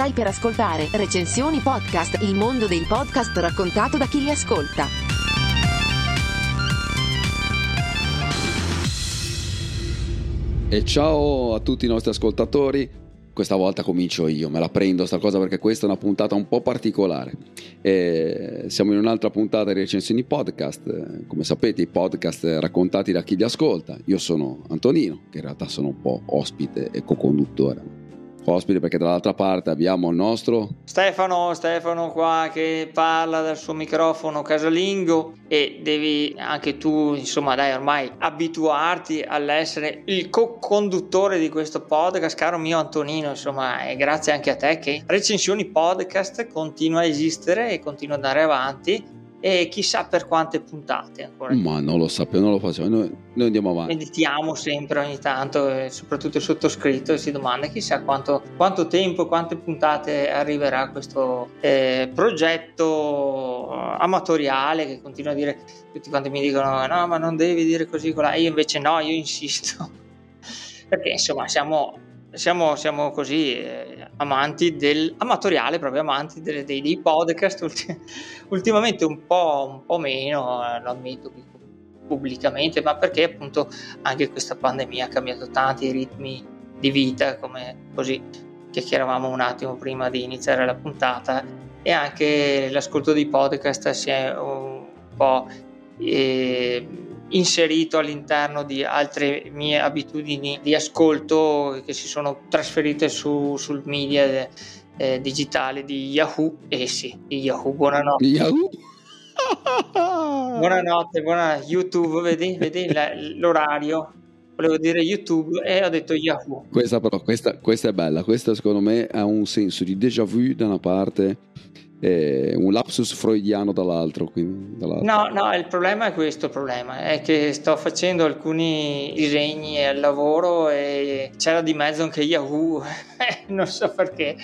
Stai per ascoltare Recensioni Podcast, il mondo dei podcast raccontato da chi li ascolta. E ciao a tutti i nostri ascoltatori. Questa volta comincio io, me la prendo sta cosa perché questa è una puntata un po' particolare. E siamo in un'altra puntata di recensioni podcast. Come sapete, i podcast raccontati da chi li ascolta. Io sono Antonino, che in realtà sono un po' ospite e co-conduttore ospite perché dall'altra parte abbiamo il nostro Stefano, Stefano qua che parla dal suo microfono casalingo e devi anche tu insomma dai ormai abituarti all'essere il co-conduttore di questo podcast. Caro mio Antonino insomma e grazie anche a te che recensioni podcast continua a esistere e continua ad andare avanti e chissà per quante puntate ancora. Ma non lo sappiamo, non lo facciamo, noi, noi andiamo avanti. Meditiamo sempre ogni tanto, soprattutto il sottoscritto, e si domanda chissà quanto, quanto tempo, quante puntate arriverà questo eh, progetto amatoriale che continua a dire, tutti quanti mi dicono no ma non devi dire così, e io invece no, io insisto. Perché insomma siamo siamo, siamo così eh, amanti del amatoriale, proprio amanti delle, dei, dei, podcast, ulti, ultimamente un po', un po' meno, eh, lo ammetto pubblicamente, ma perché appunto anche questa pandemia ha cambiato tanti ritmi di vita, come così chiacchieravamo un attimo prima di iniziare la puntata, e anche l'ascolto dei podcast si è un po'... Eh, inserito all'interno di altre mie abitudini di ascolto che si sono trasferite su, sul media eh, digitale di Yahoo. Eh sì, di Yahoo, buonanotte. Yahoo? buonanotte, buonanotte. YouTube, vedi, vedi l'orario? Volevo dire YouTube e ho detto Yahoo. Questa però, questa, questa è bella, questa secondo me ha un senso di déjà vu da una parte eh, un lapsus freudiano dall'altro, quindi, dall'altro. No, no, il problema è questo, il problema è che sto facendo alcuni disegni al lavoro e c'era di mezzo anche Yahoo, non so perché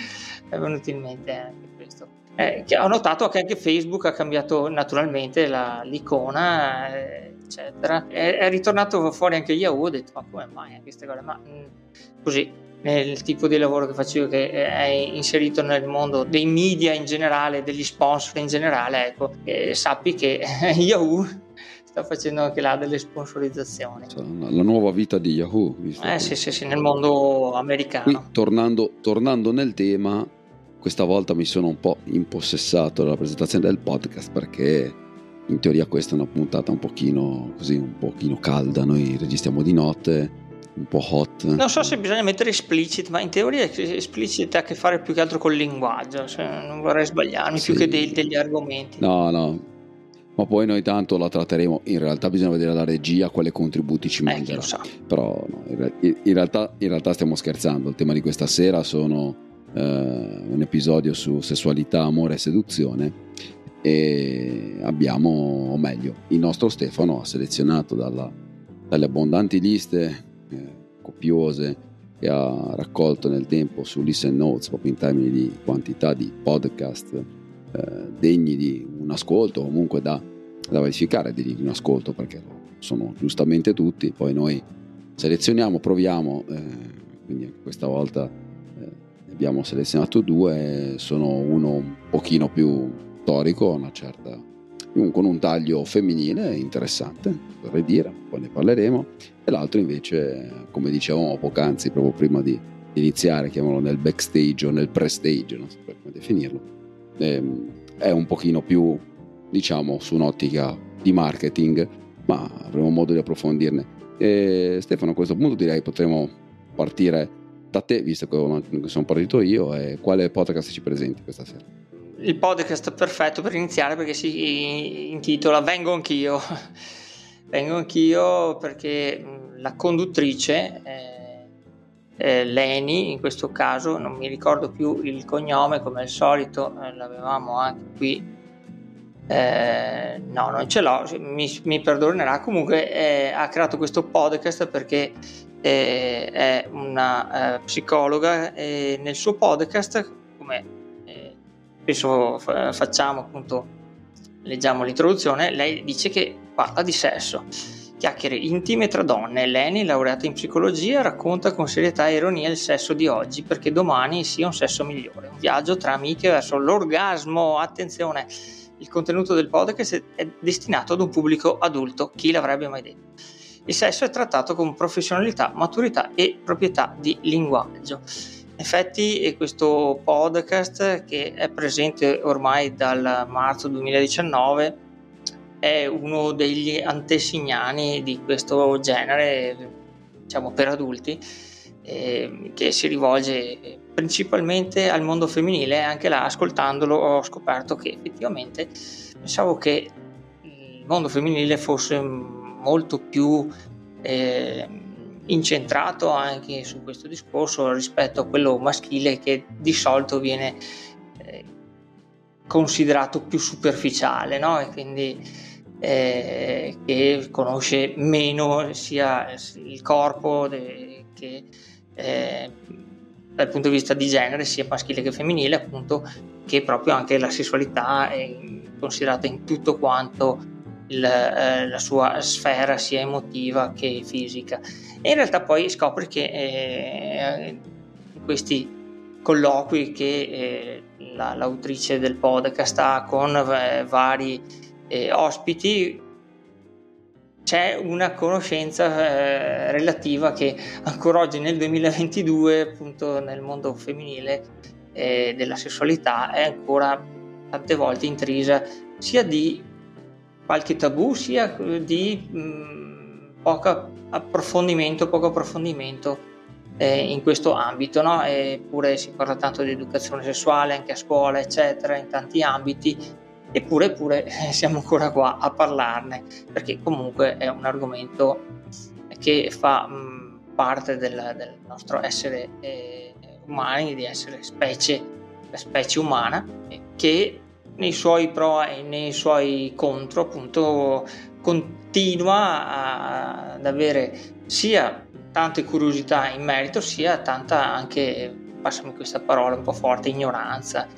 è venuto in mente anche questo. Eh, ho notato che anche Facebook ha cambiato naturalmente la, l'icona, eccetera. È, è, ritornato fuori anche Yahoo, ho detto ma come mai queste cose? Ma mh, mm, così nel tipo di lavoro che faccio che è inserito nel mondo dei media in generale, degli sponsor in generale, ecco, sappi che Yahoo sta facendo anche là delle sponsorizzazioni. Cioè, la nuova vita di Yahoo. Eh sì, sì, sì, nel mondo americano. Qui, tornando, tornando nel tema, questa volta mi sono un po' impossessato della presentazione del podcast perché in teoria questa è una puntata un pochino così, un pochino calda, noi registriamo di notte un po' hot. Non so se bisogna mettere explicit, ma in teoria explicit ha a che fare più che altro col linguaggio, cioè non vorrei sbagliarmi, sì. più che dei, degli argomenti. No, no. Ma poi noi tanto la tratteremo, in realtà bisogna vedere la regia quale contributi ci manderà. Eh, Però no, in, in, realtà, in, realtà, stiamo scherzando, il tema di questa sera sono eh, un episodio su sessualità, amore e seduzione e abbiamo, o meglio, il nostro Stefano ha selezionato dalla, dalle abbondanti liste copiose che ha raccolto nel tempo su Listen Notes, proprio in termini di quantità di podcast eh, degni di un ascolto, comunque da, da verificare di un ascolto, perché sono giustamente tutti, poi noi selezioniamo, proviamo, eh, quindi questa volta eh, abbiamo selezionato due, sono uno un pochino più storico, una certa con un taglio femminile interessante, vorrei dire, poi ne parleremo, e l'altro invece, come dicevamo poc'anzi, proprio prima di iniziare, chiamalo nel backstage o nel pre-stage, non so come definirlo, ehm, è un pochino più, diciamo, su un'ottica di marketing, ma avremo modo di approfondirne. E Stefano, a questo punto direi potremo partire da te, visto che sono partito io, e quale podcast ci presenti questa sera? Il podcast perfetto per iniziare perché si intitola Vengo anch'io. Vengo anch'io perché la conduttrice, eh, eh, Leni in questo caso, non mi ricordo più il cognome come al solito, eh, l'avevamo anche qui. Eh, no, non ce l'ho, mi, mi perdonerà. Comunque eh, ha creato questo podcast perché eh, è una psicologa e nel suo podcast, come spesso facciamo appunto leggiamo l'introduzione lei dice che parla di sesso Chiacchiere intime tra donne. Leni, laureata in psicologia, racconta con serietà e ironia il sesso di oggi perché domani sia un sesso migliore. Un viaggio tra amiche verso l'orgasmo. Attenzione, il contenuto del podcast è destinato ad un pubblico adulto. Chi l'avrebbe mai detto? Il sesso è trattato con professionalità, maturità e proprietà di linguaggio. In effetti questo podcast che è presente ormai dal marzo 2019 è uno degli antesignani di questo genere, diciamo per adulti, eh, che si rivolge principalmente al mondo femminile. Anche là, ascoltandolo, ho scoperto che effettivamente pensavo che il mondo femminile fosse molto più eh, incentrato anche su questo discorso rispetto a quello maschile che di solito viene eh, considerato più superficiale, no? E quindi eh, che conosce meno sia il corpo de, che eh, dal punto di vista di genere sia maschile che femminile appunto che proprio anche la sessualità è considerata in tutto quanto il, eh, la sua sfera sia emotiva che fisica. E in realtà poi scopri che eh, questi colloqui che eh, la, l'autrice del podcast ha con eh, vari eh, ospiti c'è una conoscenza eh, relativa che ancora oggi nel 2022 appunto nel mondo femminile eh, della sessualità è ancora tante volte intrisa sia di qualche tabù sia di mh, mm, poco approfondimento poco approfondimento eh, in questo ambito no? eppure si parla tanto di educazione sessuale anche a scuola eccetera in tanti ambiti eppure pure, eh, siamo ancora qua a parlarne perché comunque è un argomento che fa mh, parte del, del, nostro essere eh, umani, di essere specie, specie umana che nei suoi pro e nei suoi contro appunto continua ad avere sia tante curiosità in merito sia tanta anche passami questa parola un po' forte ignoranza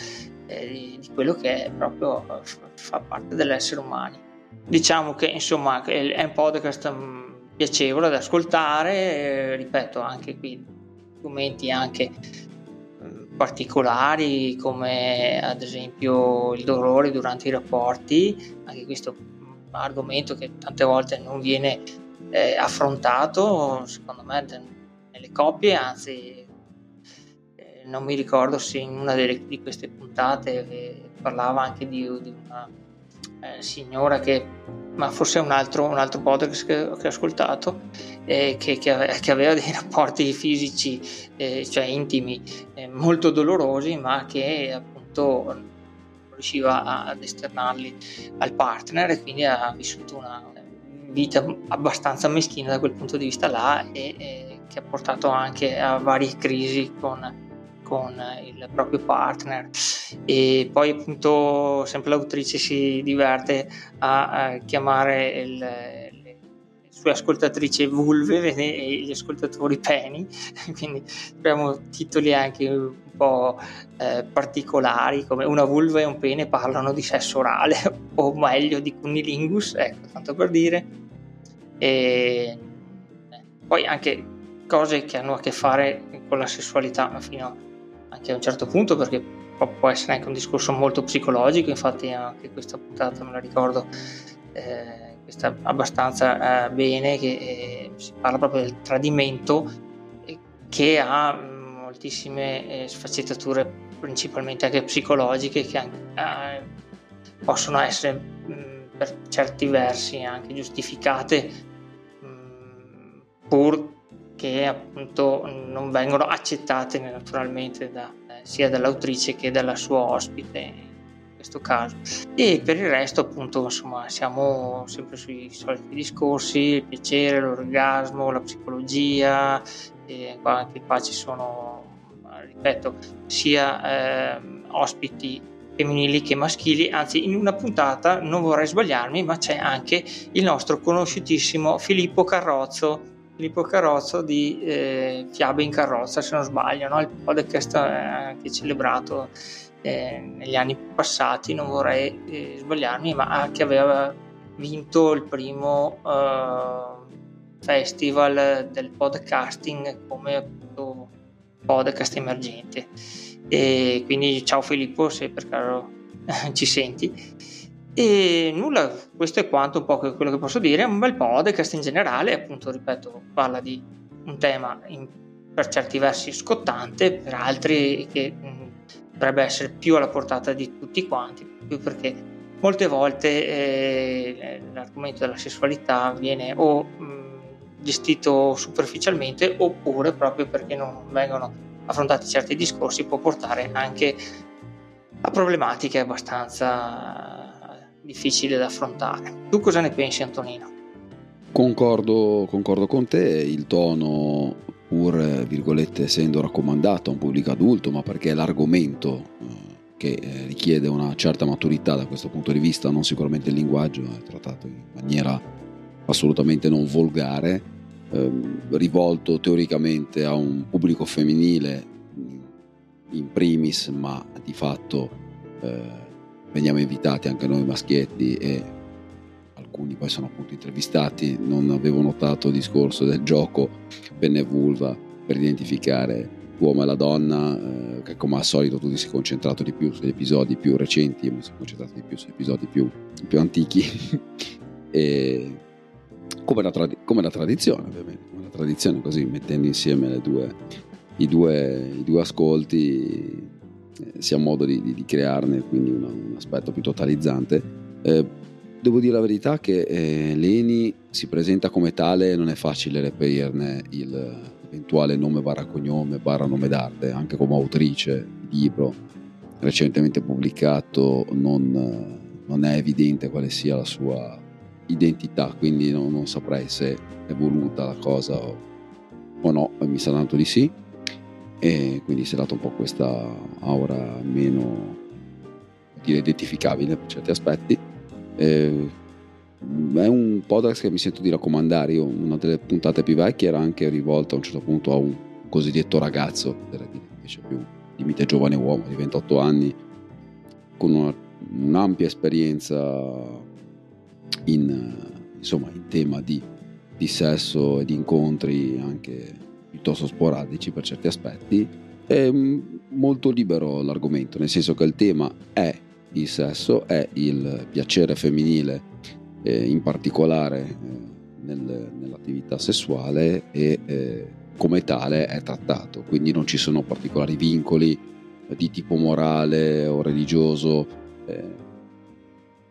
eh, di, di, quello che è proprio fa parte dell'essere umano. Diciamo che insomma è un podcast mm, piacevole da ascoltare, eh, ripeto anche qui argomenti anche particolari come ad esempio il dolore durante i rapporti, anche questo argomento che tante volte non viene eh, affrontato secondo me nelle coppie, anzi non mi ricordo se in una delle, di queste puntate eh, parlava anche di, di una eh, signora che, ma forse un altro, un altro podcast che, che ho ascoltato, eh, che, che, che, aveva dei rapporti fisici, eh, cioè intimi, eh, molto dolorosi, ma che appunto riusciva ad esternarli al partner e quindi ha vissuto una vita abbastanza meschina da quel punto di vista là e, e che ha portato anche a varie crisi con con il proprio partner. E poi appunto sempre l'autrice si diverte a, a chiamare il, le sue ascoltatrici vulve e gli ascoltatori peni. Quindi abbiamo titoli anche un po' eh, particolari come una vulva e un pene parlano di sesso orale o meglio di cunnilingus ecco tanto per dire. E poi anche cose che hanno a che fare con la sessualità fino a anche a un certo punto perché può essere anche un discorso molto psicologico, infatti anche questa puntata me la ricordo eh, questa abbastanza eh, bene, che eh, si parla proprio del tradimento che ha moltissime eh, sfaccettature principalmente anche psicologiche che anche, eh, possono essere mh, per certi versi anche giustificate mh, pur che appunto non vengono accettate naturalmente da, sia dall'autrice che dalla sua ospite in questo caso. E per il resto appunto insomma siamo sempre sui soliti discorsi il piacere, l'orgasmo, la psicologia e qua, anche qua ci sono ripeto sia eh, ospiti femminili che maschili, anzi in una puntata non vorrei sbagliarmi, ma c'è anche il nostro conosciutissimo Filippo Carrozzo Filippo Carrozzo di eh, Fiabe in carrozza, se non sbaglio, no? il podcast eh, anche celebrato eh, negli anni passati, non vorrei eh, sbagliarmi, ma che aveva vinto il primo uh, festival del podcasting come appunto podcast emergente. E quindi ciao Filippo, se per caso ci senti. E nulla, questo è quanto un po' quello che posso dire. È un bel podcast in generale, appunto, ripeto, parla di un tema in, per certi versi scottante, per altri che mh, dovrebbe essere più alla portata di tutti quanti, più perché molte volte eh, l'argomento della sessualità viene o mh, gestito superficialmente oppure proprio perché non vengono affrontati certi discorsi può portare anche a problematiche abbastanza difficili da affrontare. Tu cosa ne pensi Antonino? Concordo, concordo con te, il tono pur virgolette essendo raccomandato a un pubblico adulto ma perché l'argomento eh, che eh, richiede una certa maturità da questo punto di vista, non sicuramente il linguaggio, è trattato in maniera assolutamente non volgare, ehm, rivolto teoricamente a un pubblico femminile in primis, ma di fatto eh, veniamo invitati anche noi maschietti e alcuni poi sono appunto intervistati, non avevo notato il discorso del gioco penne e vulva per identificare l'uomo e la donna, eh, che come al solito tu ti sei concentrato di più sugli episodi più recenti, io mi sono concentrato di più sugli episodi più, più antichi. e come la, trad- come la, tradizione, ovviamente, come la tradizione così, mettendo insieme due, i, due, i, due, ascolti, eh, sia modo di, di, di crearne quindi una, un aspetto più totalizzante. Eh, devo dire la verità che eh, Leni si presenta come tale, non è facile reperirne il eventuale nome barra cognome barra nome d'arte, anche come autrice di libro recentemente pubblicato non, non è evidente quale sia la sua identità, quindi non, non saprei se è voluta la cosa o, o no, mi sa tanto di sì e quindi si è dato un po' questa aura meno identificabile per certi aspetti. E, è un podcast che mi sento di raccomandare. Io, una delle puntate più vecchie era anche rivolta a un certo punto a un cosiddetto ragazzo, invece più limite giovane uomo di 28 anni, con una, un'ampia esperienza in, insomma, in tema di, di sesso e di incontri anche piuttosto sporadici per certi aspetti. È molto libero l'argomento, nel senso che il tema è il sesso, è il piacere femminile, eh, in particolare eh, nel, nell'attività sessuale e eh, come tale è trattato, quindi non ci sono particolari vincoli di tipo morale o religioso. Eh,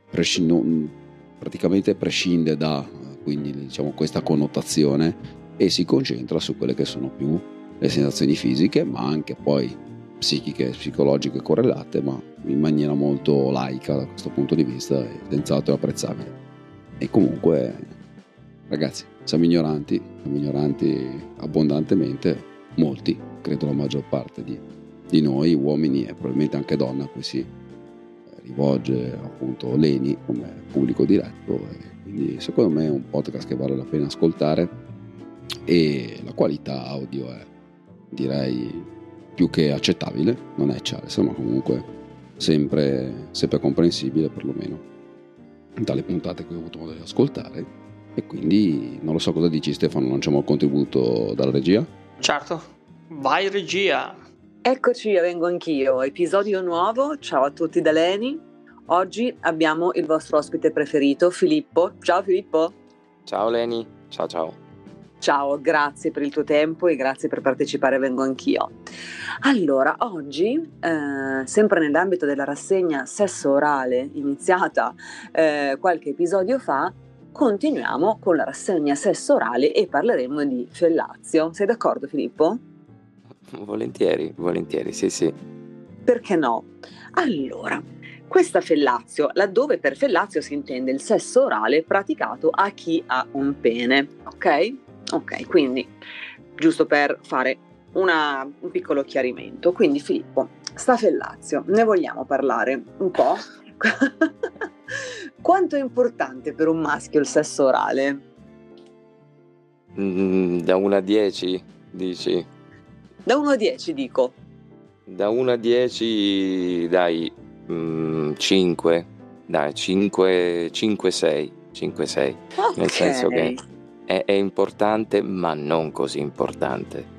prescind- praticamente prescinde da quindi, diciamo, questa connotazione e si concentra su quelle che sono più le sensazioni fisiche, ma anche poi psichiche, psicologiche correlate, ma in maniera molto laica da questo punto di vista e senz'altro apprezzabile. E comunque, ragazzi, siamo ignoranti, siamo ignoranti abbondantemente, molti, credo la maggior parte di, di noi, uomini e probabilmente anche donne a cui si rivolge appunto Leni come pubblico diretto e quindi secondo me è un podcast che vale la pena ascoltare e la qualità audio è direi più che accettabile, non è eccellente, ma comunque sempre, sempre comprensibile perlomeno dalle puntate che ho avuto modo di ascoltare e quindi non lo so cosa dici Stefano, lanciamo il contributo dalla regia? Certo, vai regia! Eccoci, vengo anch'io. Episodio nuovo. Ciao a tutti da Leni. Oggi abbiamo il vostro ospite preferito, Filippo. Ciao Filippo. Ciao Leni. Ciao ciao. Ciao, grazie per il tuo tempo e grazie per partecipare, vengo anch'io. Allora, oggi, eh, sempre nell'ambito della rassegna Sesso Orale, iniziata eh, qualche episodio fa, continuiamo con la rassegna Sesso Orale e parleremo di fellazio. Sei d'accordo Filippo? Volentieri, volentieri, sì, sì. Perché no? Allora, questa fellazio, laddove per fellazio si intende il sesso orale praticato a chi ha un pene, ok? Ok, quindi giusto per fare una, un piccolo chiarimento. Quindi Filippo, sta fellazio, ne vogliamo parlare un po'? Quanto è importante per un maschio il sesso orale? Mm, da 1 a 10, dici? Da 1 a 10 dico. Da 1 a 10 dai mm, 5, dai 5, 5, 6, 5-6, Ok. nel senso che è, è importante ma non così importante.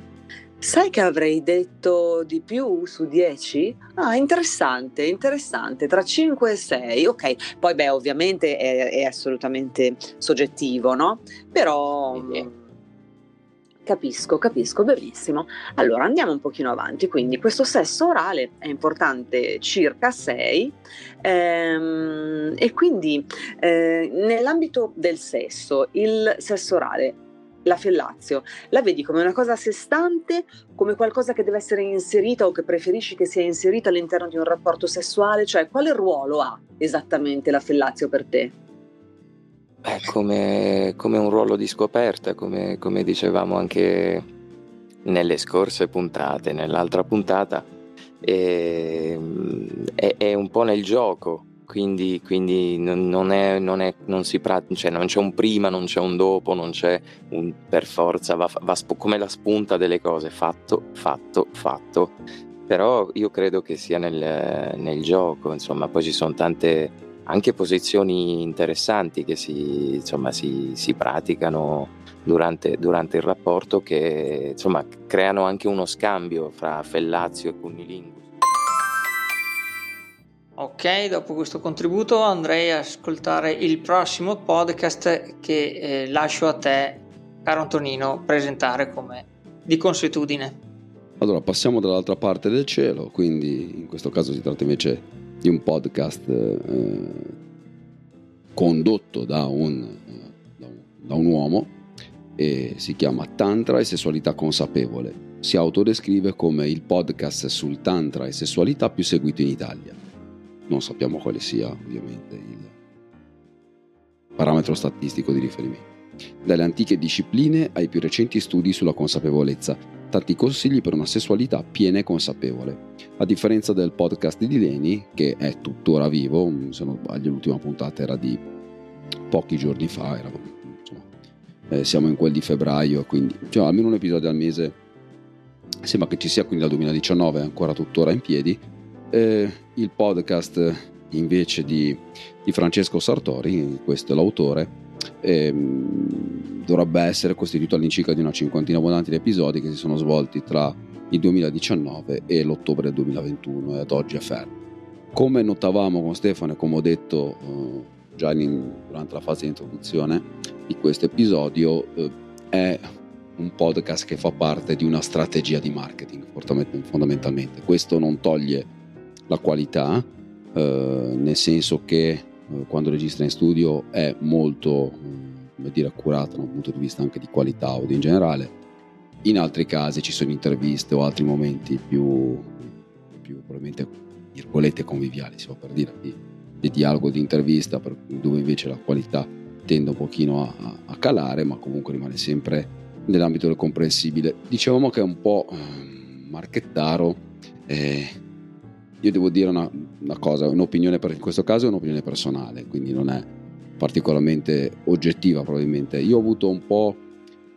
Sai che avrei detto di più su 10? Ah, interessante, interessante, tra 5 e 6, ok. Poi beh, ovviamente è, è assolutamente soggettivo, no? Però Sì. Capisco, capisco benissimo. Allora andiamo un pochino avanti, quindi questo sesso orale è importante circa 6 ehm, e quindi eh, nell'ambito del sesso, il sesso orale, la fellazio, la vedi come una cosa a sé stante, come qualcosa che deve essere inserita o che preferisci che sia inserita all'interno di un rapporto sessuale? Cioè, quale ruolo ha esattamente la fellazio per te? È come, come un ruolo di scoperta, come, come dicevamo anche nelle scorse puntate, nell'altra puntata, ehm, è, è un po' nel gioco, quindi, quindi non, è- non è- non pratica, cioè non c'è un prima, non c'è un dopo, non c'è un per forza, va, va sp- come la spunta delle cose, fatto, fatto, fatto. Però io credo che sia nel, nel gioco, insomma, poi ci sono tante anche posizioni interessanti che si, insomma, si, si praticano durante, durante il rapporto che insomma, creano anche uno scambio fra fellazio e cunnilingus. Ok, dopo questo contributo andrei a ascoltare il prossimo podcast che eh, lascio a te, caro Antonino, presentare come di consuetudine. Allora, passiamo dall'altra parte del cielo, quindi in questo caso si tratta invece di un podcast eh, condotto da un, da un- da un uomo e si chiama Tantra e Sessualità Consapevole. Si autodescrive come il podcast sul Tantra e sessualità più seguito in Italia. Non sappiamo quale sia ovviamente il parametro statistico di riferimento. Dalle antiche discipline ai più recenti studi sulla consapevolezza, tanti consigli per una sessualità piena e consapevole. A differenza del podcast di Leni, che è tuttora vivo, se non sbaglio l'ultima puntata era di pochi giorni fa, era, insomma, eh, siamo in quel di febbraio, quindi cioè, almeno un episodio al mese sembra che ci sia, quindi dal 2019 è ancora tuttora in piedi. Eh, il podcast invece di, di Francesco Sartori, questo è l'autore, ehm, dovrebbe essere costituito all'incirca di una cinquantina abbondanti di episodi che si sono svolti tra il 2019 e l'ottobre del 2021 e ad oggi è fermo. Come notavamo con Stefano e come ho detto eh, già in- durante la fase di introduzione di questo episodio, eh, è un podcast che fa parte di una strategia di marketing fondament- fondamentalmente. Questo non toglie la qualità, eh, nel senso che eh, quando registra in studio è molto eh, come dire, accurata da un punto di vista anche di qualità audio in generale. In altri casi ci sono interviste o altri momenti più, più probabilmente virgolette conviviali, si può per dire, di, di dialogo, di intervista, per- dove invece la qualità tende un pochino a, a- calare, ma comunque rimane sempre nell'ambito del comprensibile. Dicevamo che è un po' ehm, marchettaro. eh, io devo dire una, una cosa, un'opinione per, in questo caso è un'opinione personale, quindi non è particolarmente oggettiva probabilmente. Io ho avuto un po'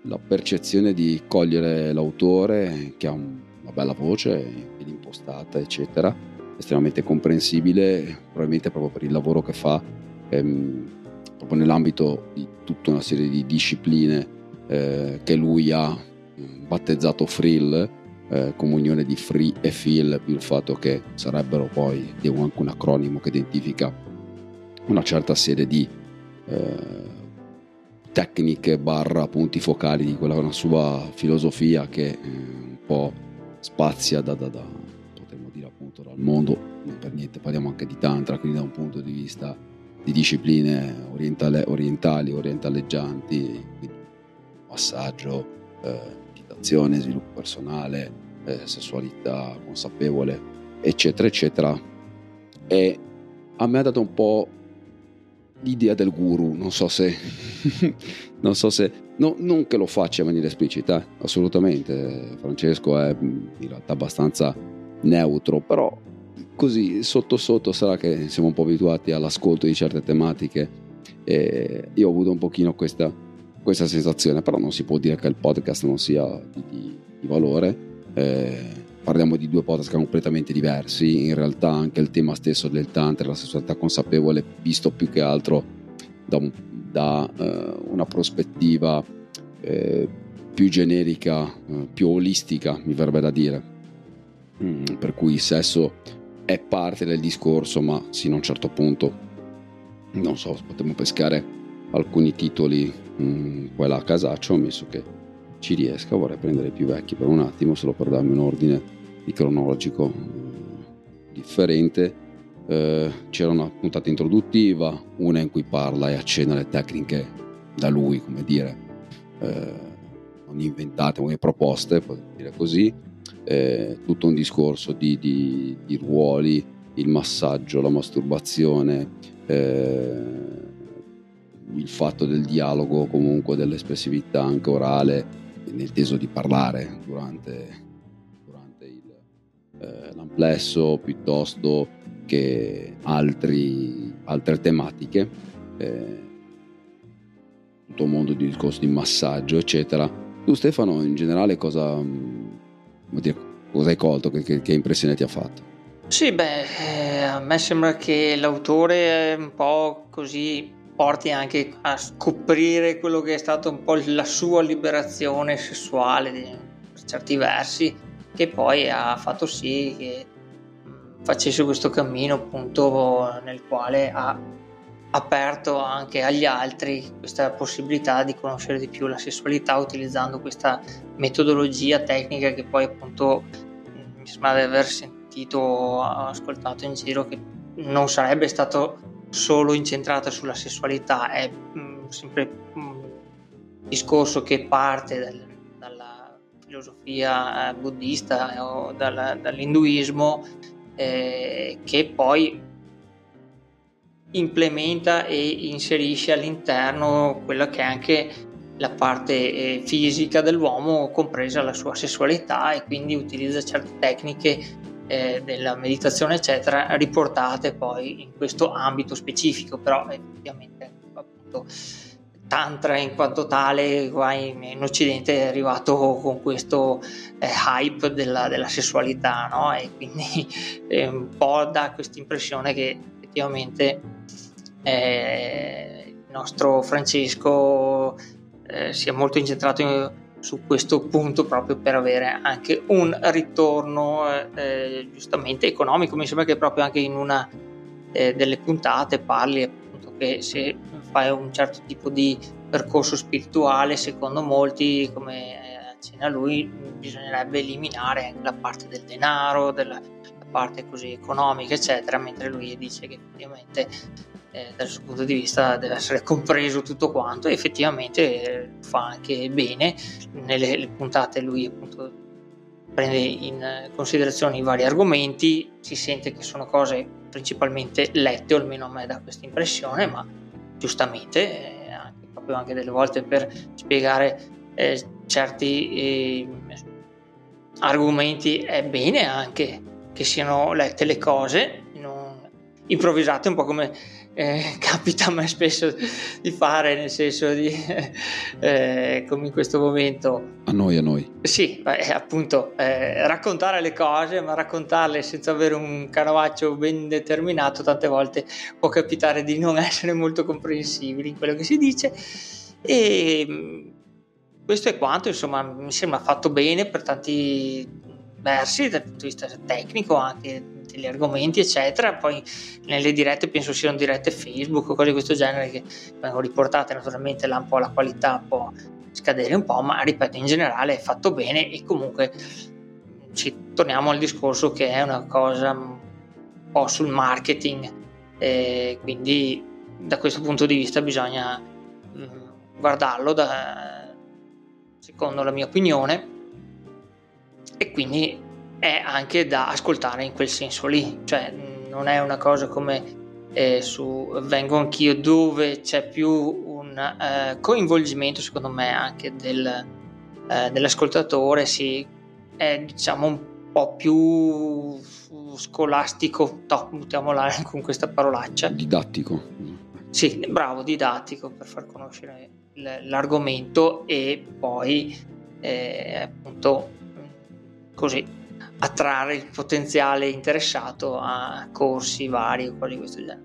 la percezione di cogliere l'autore che ha un- una bella voce, ben impostata, eccetera, estremamente comprensibile, probabilmente proprio per il lavoro che fa, ehm, proprio nell'ambito di tutta una serie di discipline eh, che lui ha mm, battezzato Frill, eh, comunione di free e feel, più il fatto che sarebbero poi anche un acronimo che identifica una certa serie di eh, tecniche barra punti focali di quella una sua filosofia che eh, un po' spazia da, da, da potremmo dire appunto dal mondo, non per niente parliamo anche di tantra, quindi da un punto di vista di discipline orientale- orientali, orientaleggianti, quindi massaggio, eh, meditazione, sviluppo personale, eh, sessualità consapevole, eccetera, eccetera. E a me ha dato un po' l'idea del guru, non so se, non so se, no, non che lo faccia in maniera esplicita, assolutamente, Francesco è mm, in realtà abbastanza neutro, però così sotto sotto sarà che siamo un po' abituati all'ascolto di certe tematiche e io ho avuto un pochino questa, questa sensazione, però non si può dire che il podcast non sia di, di- di valore. Eh, parliamo di due podcast completamente diversi, in realtà anche il tema stesso del tantra, la sessualità consapevole, visto più che altro da un da eh, una prospettiva eh, più generica, eh, più olistica, mi verrebbe da dire. Mm, per cui il sesso è parte del discorso, ma sino a un certo punto, non so, potremmo pescare alcuni titoli mm, qua e là a casaccio, ammesso che ci riesca, vorrei prendere i più vecchi per un attimo, solo per darmi un ordine di cronologico mm, differente. Eh, c'era una puntata introduttiva, una in cui parla e accenna le tecniche da lui, come dire, eh, non inventate, come proposte, potremmo dire così, eh, tutto un discorso di, di, di, ruoli, il massaggio, la masturbazione, eh, il fatto del dialogo, comunque dell'espressività anche orale, nel teso di parlare durante, durante il, eh, l'amplesso piuttosto che altri, altre tematiche. Eh, tutto un mondo di discorso di massaggio, eccetera. Tu Stefano, in generale cosa, mm, dire, cosa hai colto, che, che, che, impressione ti ha fatto? Sì, beh, eh, a me sembra che l'autore un po' così porti anche a scoprire quello che è stato un po' la sua liberazione sessuale per certi versi, che poi ha fatto sì che facesse questo cammino appunto nel quale ha aperto anche agli altri questa possibilità di conoscere di più la sessualità utilizzando questa metodologia tecnica che poi appunto mi sembra di aver sentito ascoltato in giro che non sarebbe stato solo incentrata sulla sessualità è mh, mm, sempre un mm, discorso che parte dal, dalla filosofia eh, buddista o dal, dall'induismo eh, che poi implementa e inserisce all'interno quella che è anche la parte eh, fisica dell'uomo, compresa la sua sessualità, e quindi utilizza certe tecniche eh, della meditazione, eccetera, riportate poi in questo ambito specifico, però effettivamente appunto Tantra in quanto tale qua in, in Occidente è arrivato con questo eh, hype della, della sessualità, no? E quindi eh, un po' dà questa impressione che effettivamente eh, il nostro Francesco eh, sia molto incentrato in, su questo punto proprio per avere anche un ritorno eh, giustamente economico. Mi sembra che proprio anche in una eh, delle puntate parli appunto che se fai un certo tipo di percorso spirituale, secondo molti, come accenna lui, bisognerebbe eliminare anche la parte del denaro, della parte così economica, eccetera, mentre lui dice che effettivamente eh, dal suo punto di vista deve essere compreso tutto quanto e effettivamente eh, fa anche bene. Nelle puntate lui appunto prende in considerazione i vari argomenti si sente che sono cose principalmente lette o almeno a me dà questa impressione ma giustamente eh, anche, proprio anche delle volte per spiegare eh, certi eh, argomenti è bene anche che siano lette le cose non improvvisate un po' come eh, capita a me spesso di fare, nel senso di, eh, come in questo momento. A noi, a noi. Sì, eh, appunto, eh, raccontare le cose, ma raccontarle senza avere un canovaccio ben determinato, tante volte può capitare di non essere molto comprensibili in quello che si dice. E mm, questo è quanto, insomma, mi sembra fatto bene per tanti versi dal punto di vista tecnico anche degli argomenti eccetera. Poi nelle dirette penso siano dirette Facebook o cose di questo genere che vengono riportate naturalmente là un po' la qualità può scadere un po' ma ripeto in generale è fatto bene e comunque ci torniamo al discorso che è una cosa un po' sul marketing e quindi da questo punto di vista bisogna mm, guardarlo da, secondo la mia opinione e quindi è anche da ascoltare in quel senso lì, cioè non è una cosa come eh, su Vengo Anch'io dove c'è più un eh, coinvolgimento secondo me anche del, eh, dell'ascoltatore, sì, è diciamo un po' più scolastico, no, buttiamola con questa parolaccia. Didattico. Sì, bravo, didattico per far conoscere l'argomento e poi eh, appunto così attrarre il potenziale interessato a corsi vari o cose di questo genere.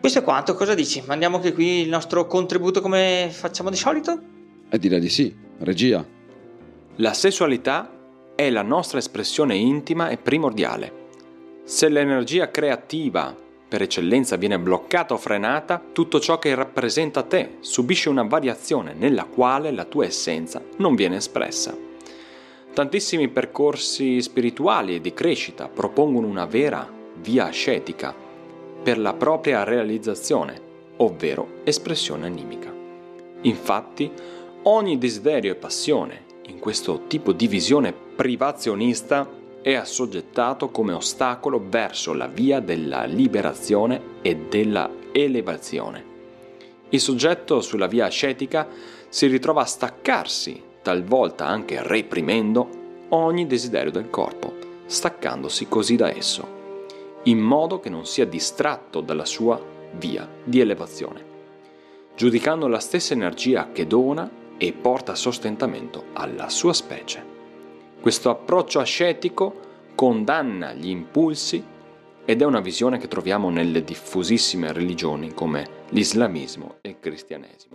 Questo è quanto, cosa dici? Mandiamo anche qui il nostro contributo come facciamo di solito? E direi di sì, regia. La sessualità è la nostra espressione intima e primordiale. Se l'energia creativa per eccellenza viene bloccata o frenata, tutto ciò che rappresenta te subisce una variazione nella quale la tua essenza non viene espressa. Tantissimi percorsi spirituali e di crescita propongono una vera via ascetica per la propria realizzazione, ovvero espressione animica. Infatti, ogni desiderio e passione in questo tipo di visione privazionista è assoggettato come ostacolo verso la via della liberazione e della elevazione. Il soggetto sulla via ascetica si ritrova a staccarsi, talvolta anche reprimendo, ogni desiderio del corpo, staccandosi così da esso, in modo che non sia distratto dalla sua via di elevazione, giudicando la stessa energia che dona e porta sostentamento alla sua specie. Questo approccio ascetico condanna gli impulsi ed è una visione che troviamo nelle diffusissime religioni come l'islamismo e il cristianesimo.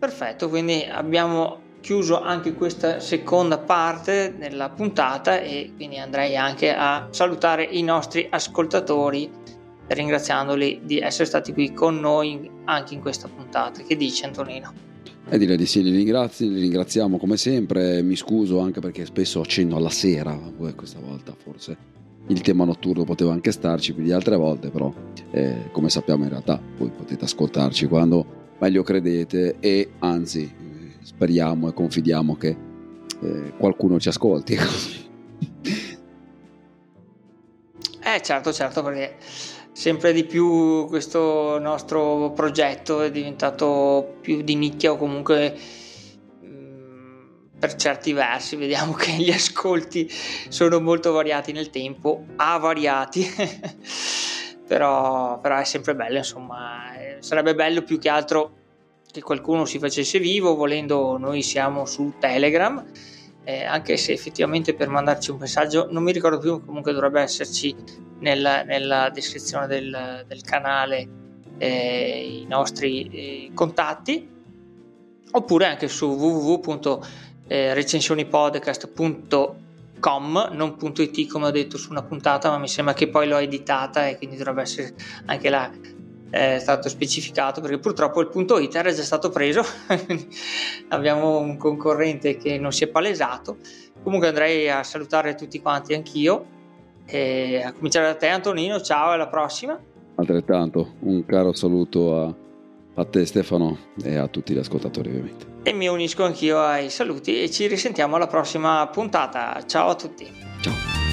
Perfetto, quindi abbiamo chiuso anche questa seconda parte della puntata e quindi andrei anche a salutare i nostri ascoltatori ringraziandoli di essere stati qui con noi anche in questa puntata. Che dice Antonino? E direi di sì, li, ringrazi, li ringraziamo come sempre, mi scuso anche perché spesso accendo alla sera, questa volta forse il tema notturno poteva anche starci più di altre volte, però eh, come sappiamo in realtà voi potete ascoltarci quando meglio credete e anzi speriamo e confidiamo che eh, qualcuno ci ascolti. eh certo, certo, perché sempre di più questo nostro progetto è diventato più di nicchia o comunque mm, per certi versi vediamo che gli ascolti sono molto variati nel tempo, avariati, però, però è sempre bello, insomma, eh, sarebbe bello più che altro che qualcuno si facesse vivo, volendo noi siamo su Telegram eh, anche se effettivamente per mandarci un messaggio non mi ricordo più comunque dovrebbe esserci nella, nella descrizione del, del canale eh, i nostri eh, contatti oppure anche su www.recensionipodcast.com non .it come ho detto su una puntata ma mi sembra che poi l'ho editata e quindi dovrebbe essere anche là è stato specificato perché purtroppo il punto it era già stato preso abbiamo un concorrente che non si è palesato. Comunque andrei a salutare tutti quanti anch'io e a cominciare da te Antonino ciao alla prossima. Altrettanto un caro saluto a, a te Stefano e a tutti gli ascoltatori ovviamente. E mi unisco anch'io ai saluti e ci risentiamo alla prossima puntata. Ciao a tutti. Ciao